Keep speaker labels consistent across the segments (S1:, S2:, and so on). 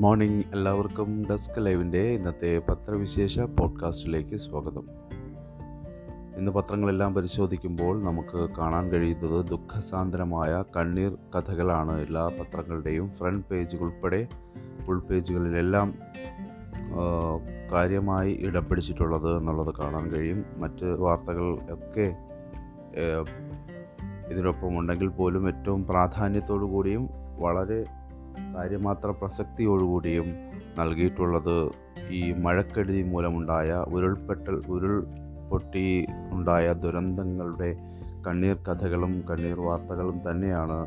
S1: Morning എല്ലാവർക്കും desk ലൈവിന്റെ ഇന്നത്തെ പത്രവിശേഷ പോഡ്കാസ്റ്റിലേക്ക് സ്വാഗതം. ഇന്ന് പത്രങ്ങളെല്ലാം പരിശോധിക്കുമ്പോൾ നമുക്ക് കാണാൻ കഴിയുന്നത് ദുഃഖസാന്ദ്രമായ കണ്ണീർ കഥകളാണ് എല്ലാ പത്രങ്ങളുടെയും. ഫ്രണ്ട് പേജുകൾ ഉൾപ്പെടെ ഉൾപേജുകളിലെല്ലാം പേജുകളിലെല്ലാം കാര്യമായി ഇടം പിടിച്ചിട്ടുള്ളത് എന്നുള്ളത് കാണാൻ കഴിയും. മറ്റ് വാർത്തകൾ ഒക്കെ ഇതിനൊപ്പം ഉണ്ടെങ്കിൽ പോലും ഏറ്റവും പ്രാധാന്യത്തോടു കൂടിയും വളരെ കാര്യമാത്ര പ്രസക്തിയോടുകൂടിയും നൽകിയിട്ടുള്ളത് ഈ മഴക്കെടുതി മൂലമുണ്ടായ ഉരുൾപെട്ടൽ ഉരുൾപൊട്ടി ഉണ്ടായ ദുരന്തങ്ങളുടെ കണ്ണീർ കഥകളും കണ്ണീർ വാർത്തകളും തന്നെയാണ്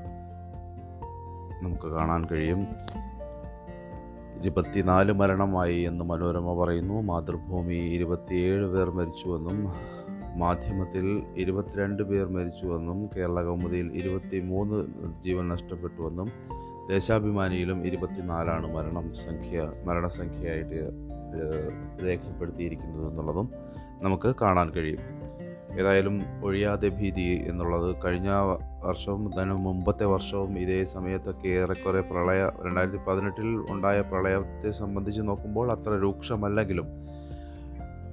S1: നമുക്ക് കാണാൻ കഴിയും. ഇരുപത്തിനാല് മരണമായി എന്ന് മനോരമ പറയുന്നു. മാതൃഭൂമി ഇരുപത്തിയേഴ് പേർ മരിച്ചുവെന്നും മാധ്യമത്തിൽ ഇരുപത്തിരണ്ട് പേർ മരിച്ചുവെന്നും കേരള കൗമുദിയിൽ ഇരുപത്തി മൂന്ന് ജീവൻ നഷ്ടപ്പെട്ടുവെന്നും ദേശാഭിമാനിയിലും ഇരുപത്തിനാലാണ് മരണം സംഖ്യ മരണസംഖ്യയായിട്ട് രേഖപ്പെടുത്തിയിരിക്കുന്നത് എന്നുള്ളതും നമുക്ക് കാണാൻ കഴിയും. ഏതായാലും ഒഴിയാതെ ഭീതി എന്നുള്ളത് കഴിഞ്ഞ വർഷവും അതിന് മുമ്പത്തെ വർഷവും ഇതേ സമയത്തൊക്കെ ഏറെക്കുറെ പ്രളയ രണ്ടായിരത്തി പതിനെട്ടിൽ ഉണ്ടായ പ്രളയത്തെ സംബന്ധിച്ച് നോക്കുമ്പോൾ അത്ര രൂക്ഷമല്ലെങ്കിലും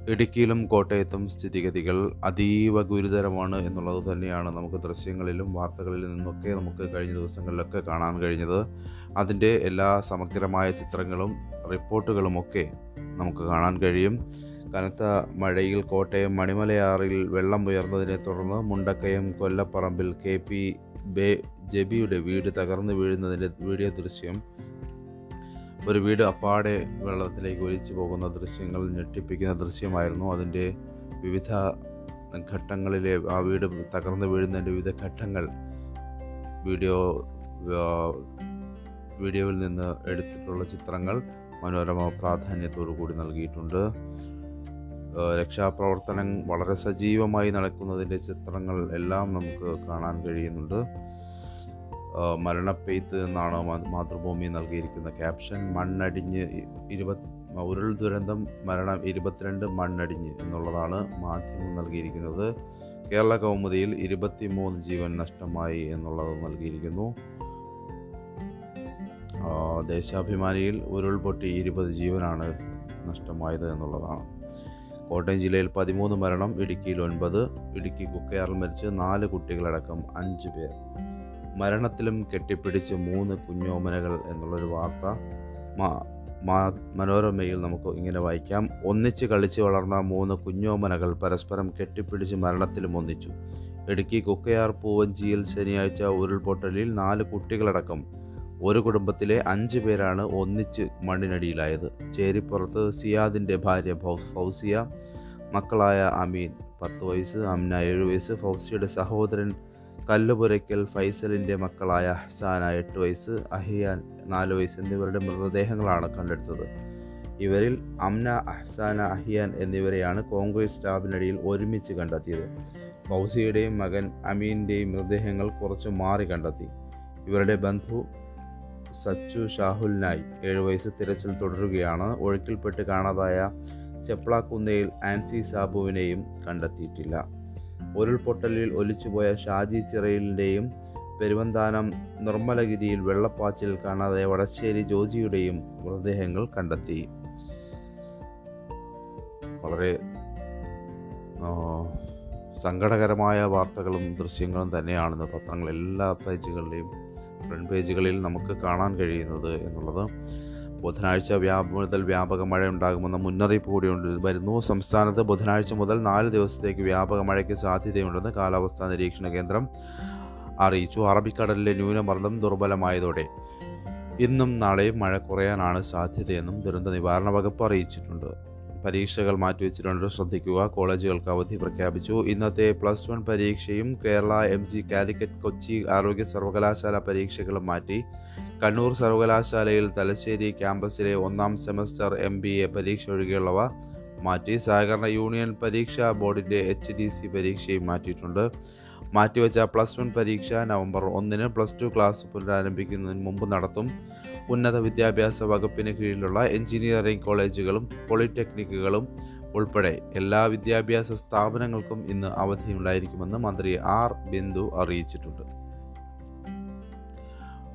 S1: ഇടുക്കിയിലും കോട്ടയത്തും സ്ഥിതിഗതികൾ അതീവ ഗുരുതരമാണ് എന്നുള്ളത് തന്നെയാണ് നമുക്ക് ദൃശ്യങ്ങളിലും വാർത്തകളിൽ നിന്നൊക്കെ നമുക്ക് കഴിഞ്ഞ ദിവസങ്ങളിലൊക്കെ കാണാൻ കഴിഞ്ഞത്. അതിന്റെ എല്ലാ സമഗ്രമായ ചിത്രങ്ങളും റിപ്പോർട്ടുകളുമൊക്കെ നമുക്ക് കാണാൻ കഴിയും. കനത്ത മഴയിൽ കോട്ടയം മണിമലയാറിൽ വെള്ളം ഉയർന്നതിനെ തുടർന്ന് മുണ്ടക്കയം കൊല്ലപ്പറമ്പിൽ കെ പി ബേ ജബിയുടെ വീട് തകർന്നു വീഴുന്നതിന്റെ വീഡിയോ ദൃശ്യം ഒരു വീട് അപ്പാടെ വെള്ളത്തിലേക്ക് ഒലിച്ചു പോകുന്ന ദൃശ്യങ്ങൾ ഞെട്ടിപ്പിക്കുന്ന ദൃശ്യമായിരുന്നു. അതിന്റെ വിവിധ ഘട്ടങ്ങളിലെ ആ വീട് തകർന്നു വീഴുന്നതിന്റെ വിവിധ ഘട്ടങ്ങൾ വീഡിയോ വീഡിയോയിൽ നിന്ന് എടുത്തിട്ടുള്ള ചിത്രങ്ങൾ മനോരമ പ്രാധാന്യത്തോടു കൂടി നൽകിയിട്ടുണ്ട്. രക്ഷാപ്രവർത്തനം വളരെ സജീവമായി നടക്കുന്നതിന്റെ ചിത്രങ്ങൾ എല്ലാം നമുക്ക് കാണാൻ കഴിയുന്നുണ്ട്. മരണപ്പെയ്ത്ത് എന്നാണ് മാതൃഭൂമി നൽകിയിരിക്കുന്ന ക്യാപ്ഷൻ മണ്ണടിഞ്ഞ് ഇരുപത് ഉരുൾ ദുരന്തം മരണം ഇരുപത്തിരണ്ട് മണ്ണടിഞ്ഞ് എന്നുള്ളതാണ് മാധ്യമം നൽകിയിരിക്കുന്നത്. കേരള കൗമുദിയിൽ ഇരുപത്തിമൂന്ന് ജീവൻ നഷ്ടമായി എന്നുള്ളത് നൽകിയിരിക്കുന്നു. ദേശാഭിമാനിയിൽ ഉരുൾപൊട്ടി ഇരുപത് ജീവനാണ് നഷ്ടമായത് എന്നുള്ളതാണ്. കോട്ടയം ജില്ലയിൽ പതിമൂന്ന് മരണം ഇടുക്കിയിൽ ഒൻപത് ഇടുക്കി കുക്കയാറിൽ മരിച്ച് നാല് കുട്ടികളടക്കം അഞ്ച് പേർ മരണത്തിലും കെട്ടിപ്പിടിച്ച് മൂന്ന് കുഞ്ഞോമനകൾ എന്നുള്ളൊരു വാർത്ത മനോരമയിൽ നമുക്ക് ഇങ്ങനെ വായിക്കാം. ഒന്നിച്ച് കളിച്ച് വളർന്ന മൂന്ന് കുഞ്ഞോമനകൾ പരസ്പരം കെട്ടിപ്പിടിച്ച് മരണത്തിലും ഒന്നിച്ചു. ഇടുക്കി കുക്കയാർ പൂവഞ്ചിയിൽ ശനിയാഴ്ച ഉരുൾപൊട്ടലിൽ നാല് കുട്ടികളടക്കം ഒരു കുടുംബത്തിലെ അഞ്ച് പേരാണ് ഒന്നിച്ച് മണ്ണിനടിയിലായത്. ചേരിപ്പുറത്ത് സിയാദിന്റെ ഭാര്യ ഫൗസിയ മക്കളായ അമീൻ പത്ത് വയസ്സ് അമ്ന ഏഴ് വയസ്സ് ഫൗസിയുടെ സഹോദരൻ കല്ലുപുരയ്ക്കൽ ഫൈസലിന്റെ മക്കളായ ഹസാന എട്ട് വയസ്സ് അഹിയാൻ നാല് വയസ്സ് എന്നിവരുടെ മൃതദേഹങ്ങളാണ് കണ്ടെടുത്തത്. ഇവരിൽ അംന അഹ്സാന അഹിയാൻ എന്നിവരെയാണ് കോൺഗ്രസ് സ്റ്റാഫിനിടയിൽ ഒരുമിച്ച് കണ്ടെത്തിയത്. ഫൗസിയുടെയും മകൻ അമീന്റെയും മൃതദേഹങ്ങൾ കുറച്ച് മാറി കണ്ടെത്തി. ഇവരുടെ ബന്ധു സച്ചു ഷാഹുലിനായി ഏഴ് വയസ്സ് തിരച്ചിൽ തുടരുകയാണ്. ഒഴുക്കിൽപ്പെട്ട് കാണാതായ ചെപ്ലാക്കുന്നയിൽ ആൻസി സാബുവിനെയും കണ്ടെത്തിയിട്ടില്ല. ഉരുൾപൊട്ടലിൽ ഒലിച്ചുപോയ ഷാജി ചിറയിലിന്റെയും പെരുവന്താനം നിർമ്മലഗിരിയിൽ വെള്ളപ്പാച്ചിൽ കാണാതെ വടശ്ശേരി ജോജിയുടെയും മൃതദേഹങ്ങൾ കണ്ടെത്തി. വളരെ സങ്കടകരമായ വാർത്തകളും ദൃശ്യങ്ങളും തന്നെയാണ് ഇന്ന് പത്രങ്ങൾ എല്ലാ പേജുകളിലെയും ഫ്രണ്ട് പേജുകളിൽ നമുക്ക് കാണാൻ കഴിയുന്നത് എന്നുള്ളത് ബുധനാഴ്ച വ്യാപ മുതൽ വ്യാപക മഴ ഉണ്ടാകുമെന്ന മുന്നറിയിപ്പ് കൂടിയുണ്ട്. വരുന്നു. സംസ്ഥാനത്ത് ബുധനാഴ്ച മുതൽ നാല് ദിവസത്തേക്ക് വ്യാപക മഴയ്ക്ക് സാധ്യതയുണ്ടെന്ന് കാലാവസ്ഥാ നിരീക്ഷണ കേന്ദ്രം അറിയിച്ചു. അറബിക്കടലിലെ ന്യൂനമർദ്ദം ദുർബലമായതോടെ ഇന്നും നാളെയും മഴ കുറയാനാണ് സാധ്യതയെന്നും ദുരന്ത നിവാരണ വകുപ്പ് അറിയിച്ചിട്ടുണ്ട്. പരീക്ഷകൾ മാറ്റിവെച്ചിട്ടുണ്ട് ശ്രദ്ധിക്കുക. കോളേജുകൾക്ക് അവധി പ്രഖ്യാപിച്ചു. ഇന്നത്തെ പ്ലസ് വൺ പരീക്ഷയും കേരള എം ജി കാലിക്കറ്റ് കൊച്ചി ആരോഗ്യ സർവകലാശാല പരീക്ഷകളും മാറ്റി. കണ്ണൂർ സർവകലാശാലയിൽ തലശ്ശേരി ക്യാമ്പസിലെ ഒന്നാം സെമസ്റ്റർ എം ബി എ പരീക്ഷ ഒഴികെയുള്ളവ മാറ്റി. സഹകരണ യൂണിയൻ പരീക്ഷാ ബോർഡിന്റെ എച്ച് ഡി സി പരീക്ഷയും മാറ്റിയിട്ടുണ്ട്. മാറ്റിവെച്ച പ്ലസ് വൺ പരീക്ഷ നവംബർ ഒന്നിന് പ്ലസ് ടു ക്ലാസ് പുനരാരംഭിക്കുന്നതിന് മുമ്പ് നടത്തും. ഉന്നത വിദ്യാഭ്യാസ വകുപ്പിന് കീഴിലുള്ള എഞ്ചിനീയറിംഗ് കോളേജുകളും പോളിടെക്നിക്കുകളും ഉൾപ്പെടെ എല്ലാ വിദ്യാഭ്യാസ സ്ഥാപനങ്ങൾക്കും ഇന്ന് അവധിയുണ്ടായിരിക്കുമെന്ന് മന്ത്രി ആർ ബിന്ദു അറിയിച്ചിട്ടുണ്ട്.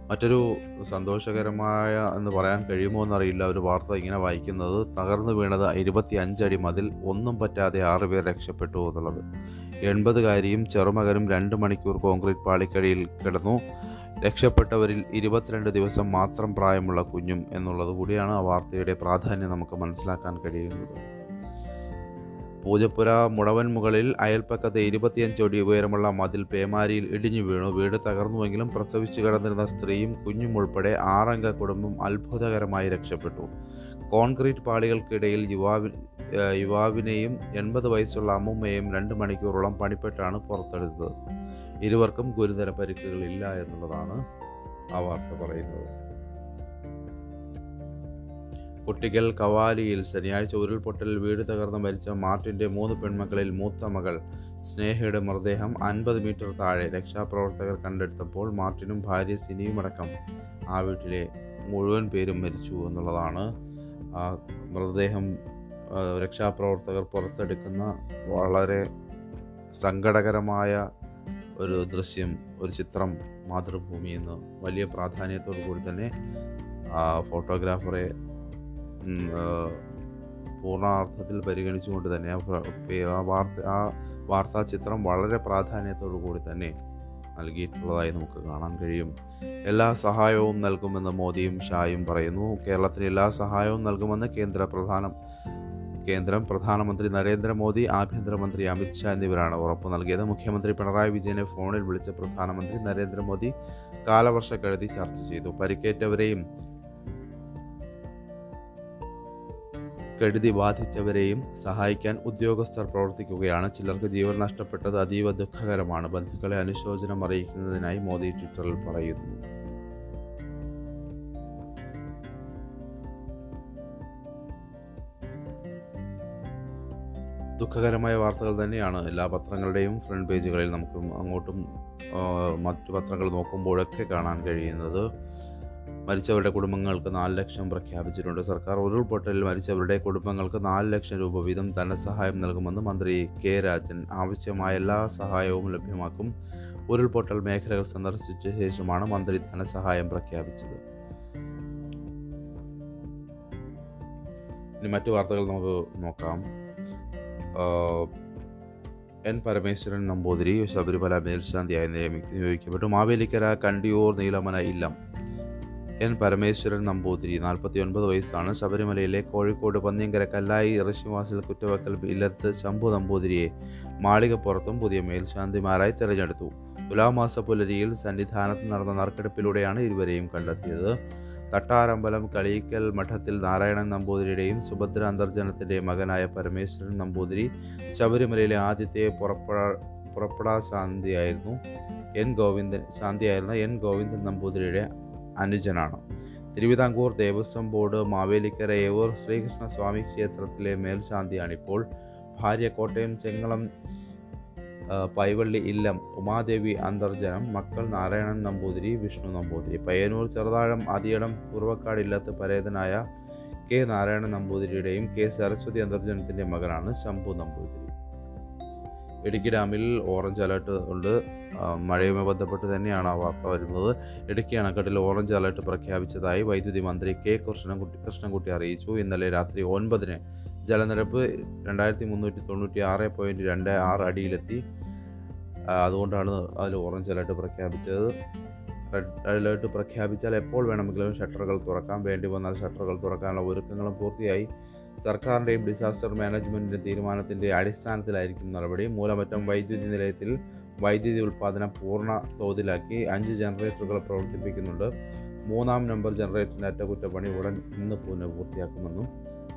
S1: മറ്റൊരു സന്തോഷകരമായ എന്ന് പറയാൻ കഴിയുമോ എന്നറിയില്ല. ഒരു വാർത്ത ഇങ്ങനെ വായിക്കുന്നത് തകർന്നു വീണത് ഇരുപത്തി അഞ്ചടി മതിൽ ഒന്നും പറ്റാതെ ആറുപേർ രക്ഷപ്പെട്ടു എന്നുള്ളത്. എൺപതുകാരിയും ചെറുമകനും രണ്ട് മണിക്കൂർ കോൺക്രീറ്റ് പാളിക്കടിയിൽ കിടന്നു. രക്ഷപ്പെട്ടവരിൽ ഇരുപത്തിരണ്ട് ദിവസം മാത്രം പ്രായമുള്ള കുഞ്ഞും എന്നുള്ളത് കൂടിയാണ് ആ വാർത്തയുടെ പ്രാധാന്യം നമുക്ക് മനസ്സിലാക്കാൻ കഴിയുന്നത്. പൂജപ്പുര മുടവൻ മുകളിൽ അയൽപ്പക്കത്തെ ഇരുപത്തിയഞ്ചടി ഉയരമുള്ള മതിൽ പേമാരിയിൽ ഇടിഞ്ഞു വീണു. വീട് തകർന്നുവെങ്കിലും പ്രസവിച്ചു കിടന്നിരുന്ന സ്ത്രീയും കുഞ്ഞും ഉൾപ്പെടെ ആറംഗ കുടുംബം അത്ഭുതകരമായി രക്ഷപ്പെട്ടു. കോൺക്രീറ്റ് പാളികൾക്കിടയിൽ യുവാവി യുവാവിനെയും എൺപത് വയസ്സുള്ള അമ്മൂമ്മയെയും രണ്ട് മണിക്കൂറോളം പണിപ്പെട്ടാണ് പുറത്തെടുത്തത്. ഇരുവർക്കും ഗുരുതര പരിക്കുകളില്ല എന്നുള്ളതാണ് ആ വാർത്ത പറയുന്നത്. കുട്ടികൾ കവാലിയിൽ ശനിയാഴ്ച ഉരുൾപൊട്ടലിൽ വീട് തകർന്ന് മരിച്ച മാർട്ടിന്റെ മൂന്ന് പെൺമക്കളിൽ മൂത്ത മകൾ സ്നേഹയുടെ മൃതദേഹം അൻപത് മീറ്റർ താഴെ രക്ഷാപ്രവർത്തകർ കണ്ടെടുത്തപ്പോൾ മാർട്ടിനും ഭാര്യ സിനിയുമടക്കം ആ വീട്ടിലെ മുഴുവൻ പേരും മരിച്ചു എന്നുള്ളതാണ്. മൃതദേഹം രക്ഷാപ്രവർത്തകർ പുറത്തെടുക്കുന്ന വളരെ സങ്കടകരമായ ഒരു ദൃശ്യം ഒരു ചിത്രം മാതൃഭൂമി എന്ന് വലിയ പ്രാധാന്യത്തോടു കൂടി തന്നെ ഫോട്ടോഗ്രാഫറെ പൂർണാർത്ഥത്തിൽ പരിഗണിച്ചുകൊണ്ട് തന്നെ ആ വാർത്ത ആ വാർത്താ ചിത്രം വളരെ പ്രാധാന്യത്തോടു കൂടി തന്നെ നൽകിയിട്ടുള്ളതായി നമുക്ക് കാണാൻ കഴിയും. എല്ലാ സഹായവും നൽകുമെന്ന് മോദിയും ഷായും പറയുന്നു. കേരളത്തിന് എല്ലാ സഹായവും നൽകുമെന്ന് കേന്ദ്ര പ്രധാനം കേന്ദ്രം പ്രധാനമന്ത്രി നരേന്ദ്രമോദി ആഭ്യന്തരമന്ത്രി അമിത്ഷാ എന്നിവരാണ് ഉറപ്പു നൽകിയത്. മുഖ്യമന്ത്രി പിണറായി വിജയനെ ഫോണിൽ വിളിച്ച പ്രധാനമന്ത്രി നരേന്ദ്രമോദി കാലവർഷക്കെടുതി ചർച്ച ചെയ്തു. പരിക്കേറ്റവരെയും കെടുതി ബാധിച്ചവരെയും സഹായിക്കാൻ ഉദ്യോഗസ്ഥർ പ്രവർത്തിക്കുകയാണ്. ചിലർക്ക് ജീവൻ നഷ്ടപ്പെട്ടത് അതീവ ദുഃഖകരമാണ്. ബന്ധുക്കളെ അനുശോചനം അറിയിക്കുന്നതിനായി മോദി ട്വിറ്ററിൽ പറയുന്നു. ദുഃഖകരമായ വാർത്തകൾ തന്നെയാണ്. എല്ലാ പത്രങ്ങളുടെയും ഫ്രണ്ട് പേജുകളിൽ നമുക്ക് അങ്ങോട്ടും മറ്റു പത്രങ്ങൾ നോക്കുമ്പോഴൊക്കെ കാണാൻ കഴിയുന്നത്. മരിച്ചവരുടെ കുടുംബങ്ങൾക്ക് നാല് ലക്ഷം പ്രഖ്യാപിച്ചിട്ടുണ്ട്. സർക്കാർ ഉരുൾപൊട്ടലിൽ മരിച്ചവരുടെ കുടുംബങ്ങൾക്ക് നാല് ലക്ഷം രൂപ വീതം ധനസഹായം നൽകുമെന്ന് മന്ത്രി കെ രാജൻ ആവശ്യമായ എല്ലാ സഹായവും ലഭ്യമാക്കും. ഉരുൾപൊട്ടൽ മേഖലകൾ സന്ദർശിച്ച ശേഷമാണ് മന്ത്രി ധനസഹായം പ്രഖ്യാപിച്ചത്. ഇനി മറ്റു വാർത്തകൾ നമുക്ക് നോക്കാം. എൻ പരമേശ്വരൻ നമ്പൂതിരി ശബരിമല മേൽശാന്തിയായി നിയോഗിക്കപ്പെട്ടു മാവേലിക്കര കണ്ടിയൂർ നീലമന ഇല്ലം. എൻ പരമേശ്വരൻ നമ്പൂതിരി നാൽപ്പത്തി ഒൻപത് വയസ്സാണ്. ശബരിമലയിലെ കോഴിക്കോട് പന്നിയങ്കര കല്ലായി ഋഷിവാസിൽ കുറ്റവക്കൽ ഇല്ലത്ത് ശംഭു നമ്പൂതിരിയെ മാളികപ്പുറത്തും പുതിയ മേൽശാന്തിമാരായി തിരഞ്ഞെടുത്തു. തുലാമാസ പുലരിയിൽ സന്നിധാനത്ത് നടന്ന നറുക്കെടുപ്പിലൂടെയാണ് ഇരുവരെയും കണ്ടെത്തിയത്. തട്ടാരമ്പലം കളിയിക്കൽ മഠത്തിൽ നാരായണൻ നമ്പൂതിരിയുടെയും സുഭദ്ര അന്തർജനത്തിന്റെ മകനായ പരമേശ്വരൻ നമ്പൂതിരി ശബരിമലയിലെ ആദ്യത്തെ പുറപ്പെടാ പുറപ്പെടാ ശാന്തിയായിരുന്നു. എൻ ഗോവിന്ദൻ ശാന്തിയായിരുന്ന എൻ ഗോവിന്ദൻ നമ്പൂതിരിയുടെ അനുജനാണ്. തിരുവിതാംകൂർ ദേവസ്വം ബോർഡ് മാവേലിക്കര ഏവൂർ ശ്രീകൃഷ്ണസ്വാമി ക്ഷേത്രത്തിലെ മേൽശാന്തിയാണിപ്പോൾ. ഭാര്യ കോട്ടയം ചെങ്ങളം പൈവള്ളി ഇല്ലം ഉമാദേവി അന്തർജനം മക്കൾ നാരായണൻ നമ്പൂതിരി വിഷ്ണു നമ്പൂതിരി. പയ്യന്നൂർ ചെറുതാഴം അതിയടം പൂർവക്കാട് ഇല്ലത്ത് പരേതനായ കെ നാരായണ നമ്പൂതിരിയുടെയും കെ സരസ്വതി അന്തർജനത്തിന്റെ മകനാണ് ശംഭു നമ്പൂതിരി. ഇടുക്കി ഡാമിൽ ഓറഞ്ച് അലേർട്ട് ഉണ്ട്. മഴയുമായി ബന്ധപ്പെട്ട് തന്നെയാണ് ആ വാർത്ത വരുന്നത്. ഇടുക്കി അണക്കെട്ടിൽ ഓറഞ്ച് അലേർട്ട് പ്രഖ്യാപിച്ചതായി വൈദ്യുതി മന്ത്രി കെ കൃഷ്ണൻകുട്ടി കൃഷ്ണൻകുട്ടി അറിയിച്ചു. ഇന്നലെ രാത്രി ഒൻപതിന് ജലനിരപ്പ് രണ്ടായിരത്തി മുന്നൂറ്റി തൊണ്ണൂറ്റി ആറ് പോയിന്റ് രണ്ട് ആറ് അടിയിലെത്തി. അതുകൊണ്ടാണ് അതിൽ ഓറഞ്ച് അലേർട്ട് പ്രഖ്യാപിച്ചത്. റെഡ് അലേർട്ട് പ്രഖ്യാപിച്ചാൽ എപ്പോൾ വേണമെങ്കിലും ഷട്ടറുകൾ തുറക്കാം. വേണ്ടി വന്നാൽ ഷട്ടറുകൾ തുറക്കാനുള്ള ഒരുക്കങ്ങളും പൂർത്തിയായി. സർക്കാരിന്റെയും ഡിസാസ്റ്റർ മാനേജ്മെന്റിന്റെ തീരുമാനത്തിന്റെ അടിസ്ഥാനത്തിലായിരിക്കും നടപടി. മൂലമറ്റം വൈദ്യുതി നിലയത്തിൽ വൈദ്യുതി ഉൽപ്പാദനം പൂർണ തോതിലാക്കി അഞ്ച് ജനറേറ്ററുകൾ പ്രവർത്തിപ്പിക്കുന്നുണ്ട്. മൂന്നാം നമ്പർ ജനറേറ്ററിന്റെ അറ്റകുറ്റപ്പണി ഉടൻ ഇന്ന് പുനഃ പൂർത്തിയാക്കുമെന്നും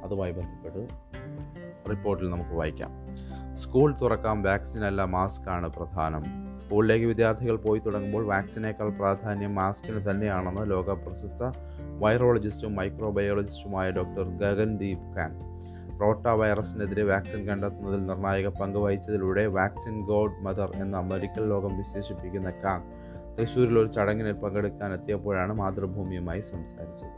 S1: അതുമായി ബന്ധപ്പെട്ട് റിപ്പോർട്ടിൽ നമുക്ക് വായിക്കാം. സ്കൂൾ തുറക്കാം വാക്സിൻ അല്ല മാസ്ക് ആണ് പ്രധാനം. സ്കൂളിലേക്ക് വിദ്യാർത്ഥികൾ പോയി തുടങ്ങുമ്പോൾ വാക്സിനേക്കാൾ പ്രാധാന്യം മാസ്കിന് തന്നെയാണെന്ന് ലോക പ്രശസ്ത വൈറോളജിസ്റ്റും മൈക്രോബയോളജിസ്റ്റുമായ ഡോക്ടർ ഗഗൻദീപ് ഖാൻ. റോട്ട വൈറസിനെതിരെ വാക്സിൻ കണ്ടെത്തുന്നതിൽ നിർണായക പങ്ക് വഹിച്ചതിലൂടെ വാക്സിൻ ഗോഡ് മദർ എന്ന മെഡിക്കൽ ലോകം വിശേഷിപ്പിക്കുന്ന കാങ് തൃശ്ശൂരിൽ ഒരു ചടങ്ങിന് പങ്കെടുക്കാൻ എത്തിയപ്പോഴാണ് മാതൃഭൂമിയുമായി സംസാരിച്ചത്.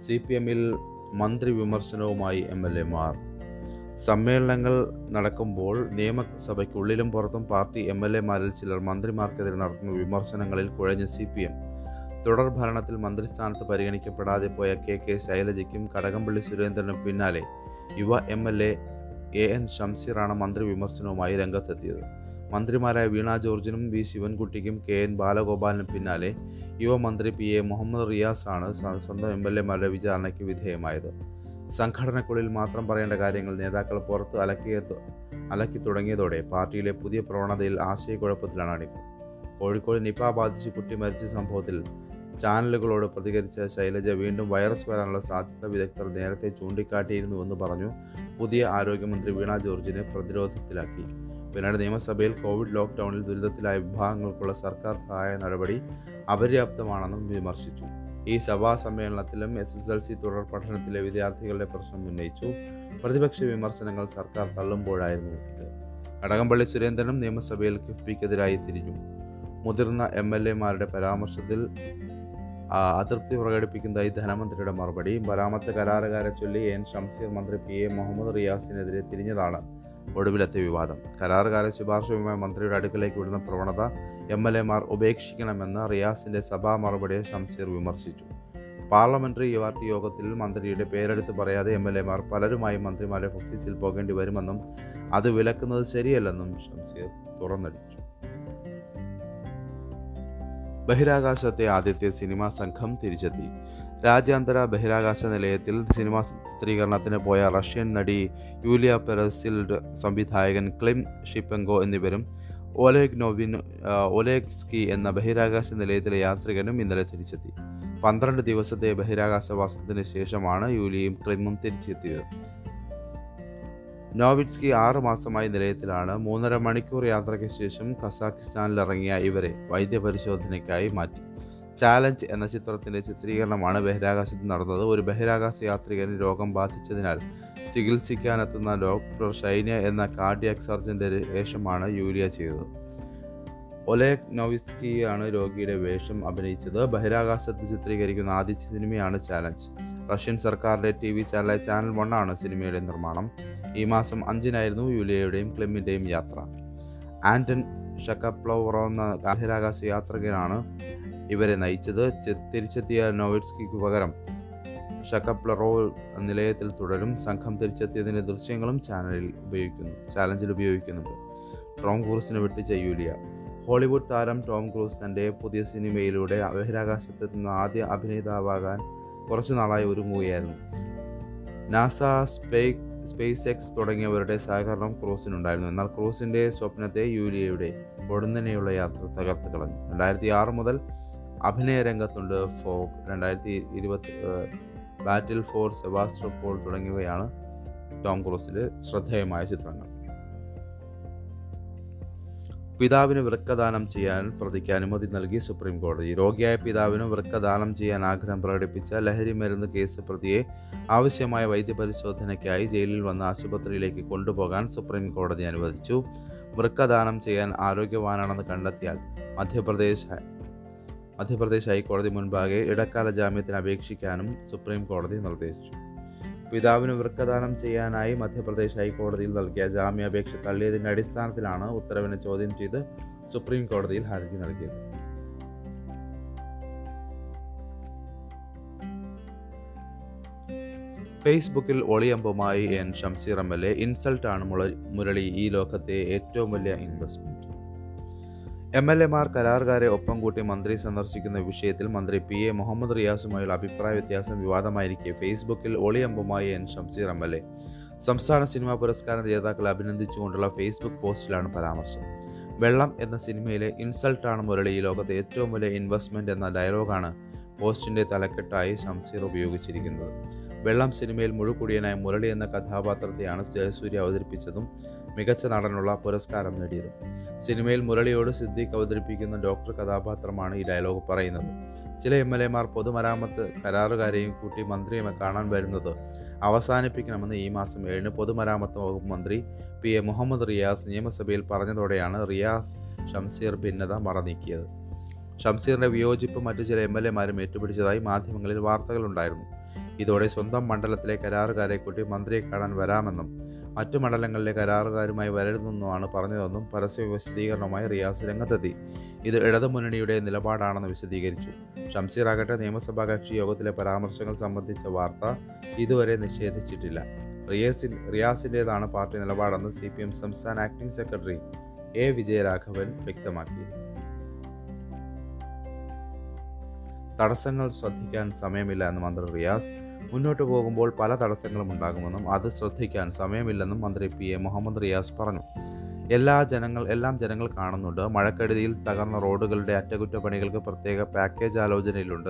S1: സി പി എമ്മിൽ മന്ത്രി വിമർശനവുമായി എം എൽ എമാർ സമ്മേളനങ്ങൾ നടക്കുമ്പോൾ നിയമസഭയ്ക്കുള്ളിലും പുറത്തും പാർട്ടി എം എൽ എമാരിൽ ചിലർ മന്ത്രിമാർക്കെതിരെ നടത്തുന്ന വിമർശനങ്ങളിൽ കുഴഞ്ഞ് സി പി എം. തുടർ ഭരണത്തിൽ മന്ത്രിസ്ഥാനത്ത് പരിഗണിക്കപ്പെടാതെ പോയ കെ കെ ശൈലജയ്ക്കും കടകംപള്ളി സുരേന്ദ്രനും പിന്നാലെ യുവ M L A A N ഷംസീറാണ് മന്ത്രി വിമർശനവുമായി രംഗത്തെത്തിയത്. മന്ത്രിമാരായ വീണ ജോർജിനും വി ശിവൻകുട്ടിക്കും കെ എൻ ബാലഗോപാലിനും പിന്നാലെ യുവമന്ത്രി പി എ മുഹമ്മദ് റിയാസാണ് സ്വന്തം എം എൽ എമാരുടെ വിചാരണയ്ക്ക് വിധേയമായത്. സംഘടനക്കുള്ളിൽ മാത്രം പറയേണ്ട കാര്യങ്ങൾ നേതാക്കൾ പുറത്ത് അലക്കിയ അലക്കി തുടങ്ങിയതോടെ പാർട്ടിയിലെ പുതിയ പ്രവണതയിൽ ആശയക്കുഴപ്പത്തിലാണ് അണികൾ. കോഴിക്കോട് നിപ ബാധിച്ച് കുട്ടി മരിച്ച സംഭവത്തിൽ ചാനലുകളോട് പ്രതികരിച്ച ശൈലജ വീണ്ടും വൈറസ് വരാനുള്ള സാധ്യത വിദഗ്ധർ നേരത്തെ ചൂണ്ടിക്കാട്ടിയിരുന്നുവെന്ന് പറഞ്ഞു പുതിയ ആരോഗ്യമന്ത്രി വീണ ജോർജിനെ പ്രതിരോധത്തിലാക്കി. പിന്നീട് നിയമസഭയിൽ കോവിഡ് ലോക്ക്ഡൌണിൽ ദുരിതത്തിലായ വിഭാഗങ്ങൾക്കുള്ള സർക്കാർ സഹായ നടപടി അപര്യാപ്തമാണെന്നും വിമർശിച്ചു. ഈ സഭാ സമ്മേളനത്തിലും എസ് എസ് എൽ സി തുടർ പഠനത്തിലെ വിദ്യാർത്ഥികളുടെ പ്രശ്നം ഉന്നയിച്ചു. പ്രതിപക്ഷ വിമർശനങ്ങൾ സർക്കാർ തള്ളുമ്പോഴായിരുന്നു ഇത്. കടകംപള്ളി സുരേന്ദ്രനും നിയമസഭയിൽ കിഫ്ബിക്കെതിരായി തിരിഞ്ഞു. മുതിർന്ന എം എൽ എമാരുടെ പരാമർശത്തിൽ അതൃപ്തി പ്രകടിപ്പിക്കുന്നതായി ധനമന്ത്രിയുടെ മറുപടി. ബരാമത്ത് കരാറുകാരെ ചൊല്ലി എൻ. ഷംസീർ മന്ത്രി പി. എ. മുഹമ്മദ് റിയാസിനെതിരെ തിരിഞ്ഞതാണ്. ഒടുവിലത്തെ വിവാദം. കരാറുകാരെ ശുപാർശയുമായി മന്ത്രിയുടെ അടുക്കലേക്ക് വിടുന്ന പ്രവണത എം എൽ എമാർ ഉപേക്ഷിക്കണമെന്ന് റിയാസിന്റെ സഭാ മറുപടിയെ ഷംസീർ വിമർശിച്ചു. പാർലമെന്ററി പാർട്ടി യോഗത്തിൽ മന്ത്രിയുടെ പേരെടുത്ത് പറയാതെ എം എൽ എമാർ പലരുമായി മന്ത്രിമാരെ ഓഫീസിൽ പോകേണ്ടി വരുമെന്നും അത് വിലക്കുന്നത് ശരിയല്ലെന്നും ഷംസീർ തുറന്നടിച്ചു. ബഹിരാകാശത്തെ ആദ്യത്തെ സിനിമാ സംഘം തിരിച്ചെത്തി. രാജ്യാന്തര ബഹിരാകാശ നിലയത്തിൽ സിനിമാ ചിത്രീകരണത്തിന് പോയ റഷ്യൻ നടി യൂലിയ പെറസിൽഡ് സംവിധായകൻ ക്ലിം ഷിപ്പെങ്കോ എന്നിവരും ഒലേഗ് നോവിൻ ഒലേഗ്സ്കി എന്ന ബഹിരാകാശ നിലയത്തിലെ യാത്രികനും ഇന്നലെ തിരിച്ചെത്തി. പന്ത്രണ്ട് ദിവസത്തെ ബഹിരാകാശവാസത്തിന് ശേഷമാണ് യൂലിയും ക്ലിമും തിരിച്ചെത്തിയത്. നോവിറ്റ്സ്കി ആറ് മാസമായി നിലയത്തിലാണ്. മൂന്നര മണിക്കൂർ യാത്രയ്ക്ക് ശേഷം കസാഖിസ്ഥാനിലിറങ്ങിയ ഇവരെ വൈദ്യപരിശോധനയ്ക്കായി മാറ്റി. ചാലഞ്ച് എന്ന ചിത്രത്തിന്റെ ചിത്രീകരണമാണ് ബഹിരാകാശത്ത് നടന്നത്. ഒരു ബഹിരാകാശ യാത്രികന് രോഗം ബാധിച്ചതിനാൽ ചികിത്സിക്കാനെത്തുന്ന ഡോക്ടർ ഷൈന്യ എന്ന കാർഡിയാക് സർജന്റെ വേഷമാണ് യൂരിയ ചെയ്തത്. ഒലേക് നോവിസ്കിയാണ് രോഗിയുടെ വേഷം അഭിനയിച്ചത്. ബഹിരാകാശത്ത് ചിത്രീകരിക്കുന്ന ആദ്യ സിനിമയാണ് ചാലഞ്ച്. റഷ്യൻ സർക്കാരിന്റെ ടി വി ചാനൽ വൺ ആണ് സിനിമയുടെ നിർമ്മാണം. ഈ മാസം അഞ്ചിനായിരുന്നു യൂലിയയുടെയും ക്ലിമിന്റെയും യാത്ര. ആന്റൺ ഷക്കപ്ലോവറോ എന്ന ബഹിരാകാശ യാത്രികനാണ് ഇവരെ നയിച്ചത് തിരിച്ചെത്തിയ നോവിറ്റ്സ്കിക്ക് പകരം. ഷക്കപ്ലറോ നിലയത്തിൽ തുടരും. സംഘം തിരിച്ചെത്തിയതിന്റെ ദൃശ്യങ്ങളും ചാനലിൽ ഉപയോഗിക്കുന്നു ചാലഞ്ചിൽ ഉപയോഗിക്കുന്നുണ്ട്. ടോം ക്രൂസിനെ വിട്ടിച്ച യൂലിയ. ഹോളിവുഡ് താരം ടോം ക്രൂസ് തന്റെ പുതിയ സിനിമയിലൂടെ ബഹിരാകാശത്തെത്തുന്ന ആദ്യ അഭിനേതാവാകാൻ കുറച്ചു നാളായി ഒരുങ്ങുകയായിരുന്നു. നാസ സ്പേ സ്പേസ് എക്സ് തുടങ്ങിയവരുടെ സഹകരണം ക്രൂസിനുണ്ടായിരുന്നു. എന്നാൽ ക്രൂസിന്റെ സ്വപ്നത്തെ യൂലിയയുടെ പൊടുന്നനെയുള്ള യാത്ര തകർത്ത് കളഞ്ഞു. രണ്ടായിരത്തി ആറ് മുതൽ അഭിനയ രംഗത്തുണ്ട് ഫോഗ് രണ്ടായിരത്തി ഇരുപത്തി ബാറ്റിൽ ഫോർ സെബാസ്റ്റ്രോപോൾ തുടങ്ങിയവയാണ് ടോം ക്രൂസിന്റെ ശ്രദ്ധേയമായ ചിത്രങ്ങൾ. പിതാവിന് വൃക്കദാനം ചെയ്യാൻ പ്രതിക്ക് അനുമതി നൽകി സുപ്രീം കോടതി. രോഗിയായ പിതാവിന് വൃക്കദാനം ചെയ്യാൻ ആഗ്രഹം പ്രകടിപ്പിച്ച ലഹരി മരുന്ന് കേസ് പ്രതിയെ ആവശ്യമായ വൈദ്യപരിശോധനയ്ക്കായി ജയിലിൽ വന്ന ആശുപത്രിയിലേക്ക് കൊണ്ടുപോകാൻ സുപ്രീം കോടതി അനുവദിച്ചു. വൃക്കദാനം ചെയ്യാൻ ആരോഗ്യവാനാണെന്ന് കണ്ടെത്തിയാൽ മധ്യപ്രദേശ് മധ്യപ്രദേശ് ഹൈക്കോടതി മുൻപാകെ ഇടക്കാല ജാമ്യത്തിന് അപേക്ഷിക്കാനും സുപ്രീം കോടതി നിർദ്ദേശിച്ചു. പിതാവിന് വൃക്കദാനം ചെയ്യാനായി മധ്യപ്രദേശ് ഹൈക്കോടതിയിൽ നൽകിയ ജാമ്യാപേക്ഷ തള്ളിയതിന്റെ അടിസ്ഥാനത്തിലാണ് ഉത്തരവിനെ ചോദ്യം ചെയ്ത് സുപ്രീം കോടതിയിൽ ഹർജി നൽകിയത്. ഫേസ്ബുക്കിൽ ഒളിയമ്പുമായി N. Shamseer M. L. A. ഇൻസൾട്ടാണ് Murali ഈ ലോകത്തെ ഏറ്റവും വലിയ ഇൻവെസ്റ്റ്മെന്റ് എം എൽ എമാർ കരാറുകാരെ ഒപ്പം കൂട്ടി മന്ത്രി സന്ദർശിക്കുന്ന വിഷയത്തിൽ മന്ത്രി പി എ മുഹമ്മദ് റിയാസുമായുള്ള അഭിപ്രായ വ്യത്യാസം വിവാദമായിരിക്കെ. ഫേസ്ബുക്കിൽ ഒളിയമ്പുമായി N Shamseer M L A. സംസ്ഥാന സിനിമാ പുരസ്കാര ജേതാക്കളെ അഭിനന്ദിച്ചുകൊണ്ടുള്ള ഫേസ്ബുക്ക് പോസ്റ്റിലാണ് പരാമർശം. വെള്ളം എന്ന സിനിമയിലെ ഇൻസൾട്ടാണ് മുരളി. ലോകത്തെ ഏറ്റവും വലിയ ഇൻവെസ്റ്റ്മെന്റ് എന്ന ഡയലോഗാണ് പോസ്റ്റിന്റെ തലക്കെട്ടായി ഷംസീർ ഉപയോഗിച്ചിരിക്കുന്നത്. വെള്ളം സിനിമയിൽ മുഴുക്കുടിയനായ മുരളി എന്ന കഥാപാത്രത്തെയാണ് ജയസൂര്യ അവതരിപ്പിച്ചതും മികച്ച നടനുള്ള പുരസ്കാരം നേടിയത്. സിനിമയിൽ മുരളിയോട് സിദ്ദീഖ് അവതരിപ്പിക്കുന്ന ഡോക്ടർ കഥാപാത്രമാണ് ഈ ഡയലോഗ് പറയുന്നത്. ചില എം എൽ എമാർ പൊതുമരാമത്ത് കരാറുകാരെയും കൂട്ടി മന്ത്രിയെ കാണാൻ വരുന്നത് അവസാനിപ്പിക്കണമെന്ന് ഈ മാസം ഏഴിന് പൊതുമരാമത്ത് വകുപ്പ് മന്ത്രി പി എ മുഹമ്മദ് റിയാസ് നിയമസഭയിൽ പറഞ്ഞതോടെയാണ് റിയാസ് ഷംസീർ ഭിന്നത മറനീക്കിയത്. ഷംസീറിന്റെ വിയോജിപ്പ് മറ്റു ചില എം എൽ എമാരും ഏറ്റുപിടിച്ചതായി മാധ്യമങ്ങളിൽ വാർത്തകളുണ്ടായിരുന്നു. ഇതോടെ സ്വന്തം മണ്ഡലത്തിലെ കരാറുകാരെ കൂട്ടി മന്ത്രിയെ കാണാൻ വരാമെന്നും മറ്റു മണ്ഡലങ്ങളിലെ കരാറുകാരുമായി വരരുതെന്നുമാണ് പറഞ്ഞതെന്നും പരസ്യ വിശദീകരണവുമായി റിയാസ് രംഗത്തെത്തി. ഇത് ഇടതുമുന്നണിയുടെ നിലപാടാണെന്ന് വിശദീകരിച്ചു. ഷംസീർ ആകട്ടെ നിയമസഭാ കക്ഷി യോഗത്തിലെ പരാമർശങ്ങൾ സംബന്ധിച്ച വാർത്ത ഇതുവരെ നിഷേധിച്ചിട്ടില്ല. റിയാസിൻ റിയാസിന്റേതാണ് പാർട്ടി നിലപാടെന്ന് സി പി എം സംസ്ഥാന ആക്ടിംഗ് സെക്രട്ടറി എ. വിജയരാഘവൻ വ്യക്തമാക്കി. തടസ്സങ്ങൾ ശ്രദ്ധിക്കാൻ സമയമില്ല എന്ന് മന്ത്രി റിയാസ് മുന്നോട്ട് പോകുമ്പോൾ പല തടസ്സങ്ങളും ഉണ്ടാകുമെന്നും അത് ശ്രദ്ധിക്കാൻ സമയമില്ലെന്നും മന്ത്രി പി എ മുഹമ്മദ് റിയാസ് പറഞ്ഞു. എല്ലാ ജനങ്ങൾ എല്ലാം ജനങ്ങൾ കാണുന്നുണ്ട്. മഴക്കെടുതിയിൽ തകർന്ന റോഡുകളുടെ അറ്റകുറ്റപ്പണികൾക്ക് പ്രത്യേക പാക്കേജ് ആലോചനയിലുണ്ട്.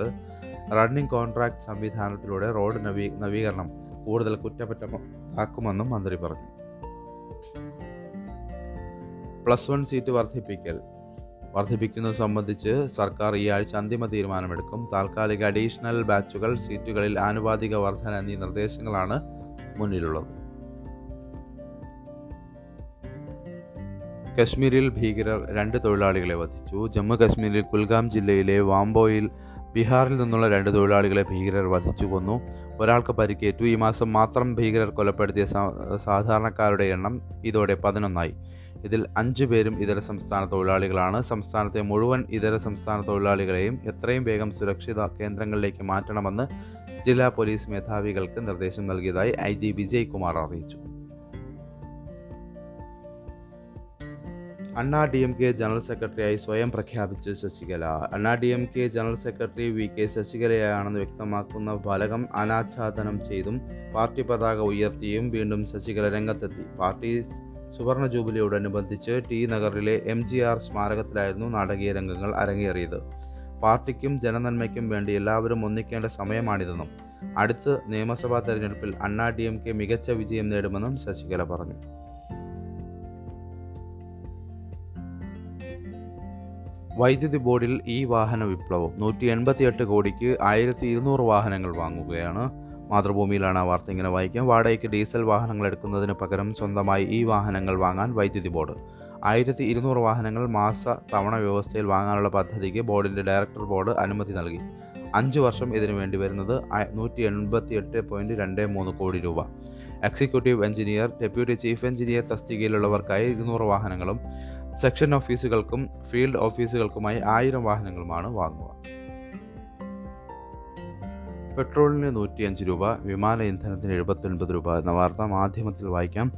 S1: റണ്ണിംഗ് കോൺട്രാക്ട് സംവിധാനത്തിലൂടെ റോഡ് നവീ നവീകരണം കൂടുതൽ കുറ്റപറ്റമാക്കുമെന്നും മന്ത്രി പറഞ്ഞു. പ്ലസ് വൺ സീറ്റ് വർദ്ധിപ്പിക്കൽ. വർദ്ധിപ്പിക്കുന്നത് സംബന്ധിച്ച് സർക്കാർ ഈ ആഴ്ച അന്തിമ തീരുമാനമെടുക്കും. താൽക്കാലിക അഡീഷണൽ ബാച്ചുകൾ സീറ്റുകളിൽ ആനുപാതിക വർധന എന്നീ നിർദ്ദേശങ്ങളാണ് മുന്നിലുള്ളത്. കശ്മീരിൽ ഭീകരർ രണ്ട് തൊഴിലാളികളെ വധിച്ചു. ജമ്മു കശ്മീരിൽ കുൽഗാം ജില്ലയിലെ വാംബോയിൽ ബീഹാറിൽ നിന്നുള്ള രണ്ട് തൊഴിലാളികളെ ഭീകരർ വധിച്ചു കൊന്നു. ഒരാൾക്ക് പരിക്കേറ്റു. ഈ മാസം മാത്രം ഭീകരർ കൊലപ്പെടുത്തിയ സാധാരണക്കാരുടെ എണ്ണം ഇതോടെ പതിനൊന്നായി. ഇതിൽ അഞ്ചു പേരും ഇതര സംസ്ഥാന തൊഴിലാളികളാണ്. സംസ്ഥാനത്തെ മുഴുവൻ ഇതര സംസ്ഥാന തൊഴിലാളികളെയും എത്രയും വേഗം സുരക്ഷിത കേന്ദ്രങ്ങളിലേക്ക് മാറ്റണമെന്ന് ജില്ലാ പോലീസ് മേധാവികൾക്ക് നിർദ്ദേശം നൽകിയതായി ഐ ജി വിജയ് കുമാർ അറിയിച്ചു. അണ്ണാ ഡി എം കെ ജനറൽ സെക്രട്ടറിയായി സ്വയം പ്രഖ്യാപിച്ച് Sasikala. Anna D M K general secretary V K ശശികലയാണെന്ന് വ്യക്തമാക്കുന്ന ഫലകം അനാച്ഛാദനം ചെയ്തും പാർട്ടി പതാക ഉയർത്തിയും വീണ്ടും ശശികല രംഗത്തെത്തി. പാർട്ടി സുവർണ ജൂബിലിയോടനുബന്ധിച്ച് ടി നഗറിലെ എം ജി ആർ സ്മാരകത്തിലായിരുന്നു നാടകീയ രംഗങ്ങൾ അരങ്ങേറിയത്. പാർട്ടിക്കും ജനനന്മയ്ക്കും വേണ്ടി എല്ലാവരും ഒന്നിക്കേണ്ട സമയമാണിതെന്നും അടുത്ത നിയമസഭാ തെരഞ്ഞെടുപ്പിൽ അണ്ണാ ഡി എം കെ മികച്ച വിജയം നേടുമെന്നും ശശികല പറഞ്ഞു. വൈദ്യുതി ബോർഡിൽ ഈ വാഹന വിപ്ലവം നൂറ്റി എൺപത്തിയെട്ട് കോടിക്ക് ആയിരത്തി ഇരുന്നൂറ് വാഹനങ്ങൾ വാങ്ങുകയാണ് മാതൃഭൂമിയിലാണ് ആ വാർത്ത ഇങ്ങനെ വായിക്കാം വാടകയ്ക്ക് ഡീസൽ വാഹനങ്ങൾ എടുക്കുന്നതിന് പകരം സ്വന്തമായി ഈ വാഹനങ്ങൾ വാങ്ങാൻ വൈദ്യുതി ബോർഡ്. ആയിരത്തി ഇരുന്നൂറ് വാഹനങ്ങൾ മാസ തവണ വ്യവസ്ഥയിൽ വാങ്ങാനുള്ള പദ്ധതിക്ക് ബോർഡിന്റെ ഡയറക്ടർ ബോർഡ് അനുമതി നൽകി. അഞ്ച് വർഷം ഇതിനു വേണ്ടി വരുന്നത് നൂറ്റി എൺപത്തി എട്ട് പോയിന്റ് രണ്ട് മൂന്ന് കോടി രൂപ. Executive engineer deputy chief engineer തസ്തികയിലുള്ളവർക്കായി ഇരുന്നൂറ് വാഹനങ്ങളും സെക്ഷൻ ഓഫീസുകൾക്കും ഫീൽഡ് ഓഫീസുകൾക്കുമായി ആയിരം വാഹനങ്ങളുമാണ് വാങ്ങുക. പെട്രോളിന് നൂറ്റിയഞ്ച് രൂപ വിമാന ഇന്ധനത്തിന് എഴുപത്തൊൻപത് രൂപ എന്ന വാർത്ത മാധ്യമത്തിൽ വായിക്കാം.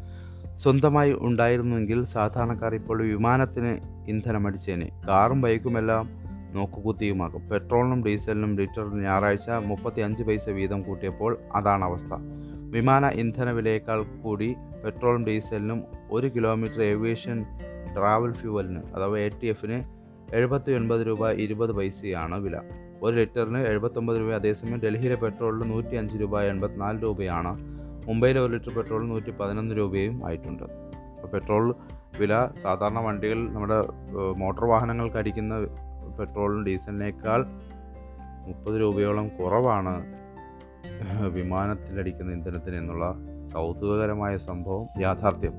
S1: സ്വന്തമായി ഉണ്ടായിരുന്നുവെങ്കിൽ സാധാരണക്കാർ ഇപ്പോൾ വിമാനത്തിന് ഇന്ധനം അടിച്ചേനെ. കാറും ബൈക്കുമെല്ലാം നോക്കുകുത്തിയുമാകും. പെട്രോളിനും ഡീസലിനും ലിറ്ററിന് ഞായറാഴ്ച മുപ്പത്തി അഞ്ച് പൈസ വീതം കൂട്ടിയപ്പോൾ അതാണ് അവസ്ഥ. വിമാന ഇന്ധന വിലയേക്കാൾ കൂടി പെട്രോളും ഡീസലിനും ഒരു കിലോമീറ്റർ ഏവിയേഷൻ ട്രാവൽ ഫ്യൂവലിന് അഥവാ എ ടി എഫിന് എഴുപത്തി ഒൻപത് രൂപ ഇരുപത് പൈസയാണ് വില. ഒരു ലിറ്ററിന് എഴുപത്തൊമ്പത് രൂപ. അതേസമയം ഡൽഹിയിലെ പെട്രോളിന് നൂറ്റി അഞ്ച് രൂപ എൺപത്തിനാല് രൂപയാണ്. മുംബൈയിലെ ഒരു ലിറ്റർ പെട്രോൾ നൂറ്റി പതിനൊന്ന് രൂപയും ആയിട്ടുണ്ട്. പെട്രോൾ വില സാധാരണ വണ്ടികൾ നമ്മുടെ മോട്ടോർ വാഹനങ്ങൾക്ക് അടിക്കുന്ന പെട്രോളും ഡീസലിനേക്കാൾ മുപ്പത് രൂപയോളം കുറവാണ് വിമാനത്തിലടിക്കുന്ന ഇന്ധനത്തിന് എന്നുള്ള കൗതുകകരമായ സംഭവം യാഥാർത്ഥ്യം.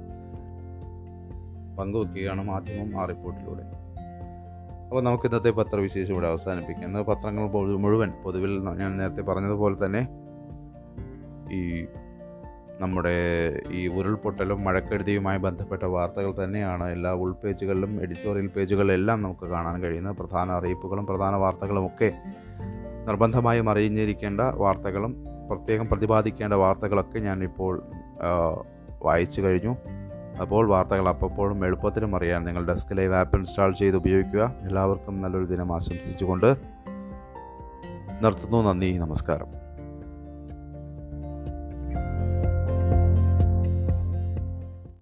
S1: പങ്കുവെക്കുകയാണ് മാധ്യമം ആ റിപ്പോർട്ടിലൂടെ. അപ്പോൾ നമുക്ക് ഇന്നത്തെ പത്രവിശേഷം ഇവിടെ അവസാനിപ്പിക്കാം. ഇന്ന് പത്രങ്ങൾ മുഴുവൻ പൊതുവിൽ ഞാൻ നേരത്തെ പറഞ്ഞതുപോലെ തന്നെ ഈ നമ്മുടെ ഈ ഉരുൾപൊട്ടലും മഴക്കെടുതിയുമായി ബന്ധപ്പെട്ട വാർത്തകൾ തന്നെയാണ്. എല്ലാ ഉൾപേജുകളിലും എഡിറ്റോറിയൽ പേജുകളിലെല്ലാം നമുക്ക് കാണാൻ കഴിയുന്ന പ്രധാന അറിയിപ്പുകളും പ്രധാന വാർത്തകളും ഒക്കെ നിർബന്ധമായും അറിഞ്ഞിരിക്കേണ്ട വാർത്തകളും പ്രത്യേകം പ്രതിപാദിക്കേണ്ട വാർത്തകളൊക്കെ ഞാനിപ്പോൾ വായിച്ചു കഴിഞ്ഞു. അപ്പോൾ വാർത്തകൾ അപ്പോഴും എളുപ്പത്തിലും അറിയാൻ നിങ്ങൾ ഡെസ്ക് ലൈവ് ആപ്പ് ഇൻസ്റ്റാൾ ചെയ്ത് ഉപയോഗിക്കുക. എല്ലാവർക്കും നല്ലൊരു ദിനം ആശംസിച്ചുകൊണ്ട് നിർത്തുന്നു. നന്ദി നമസ്കാരം.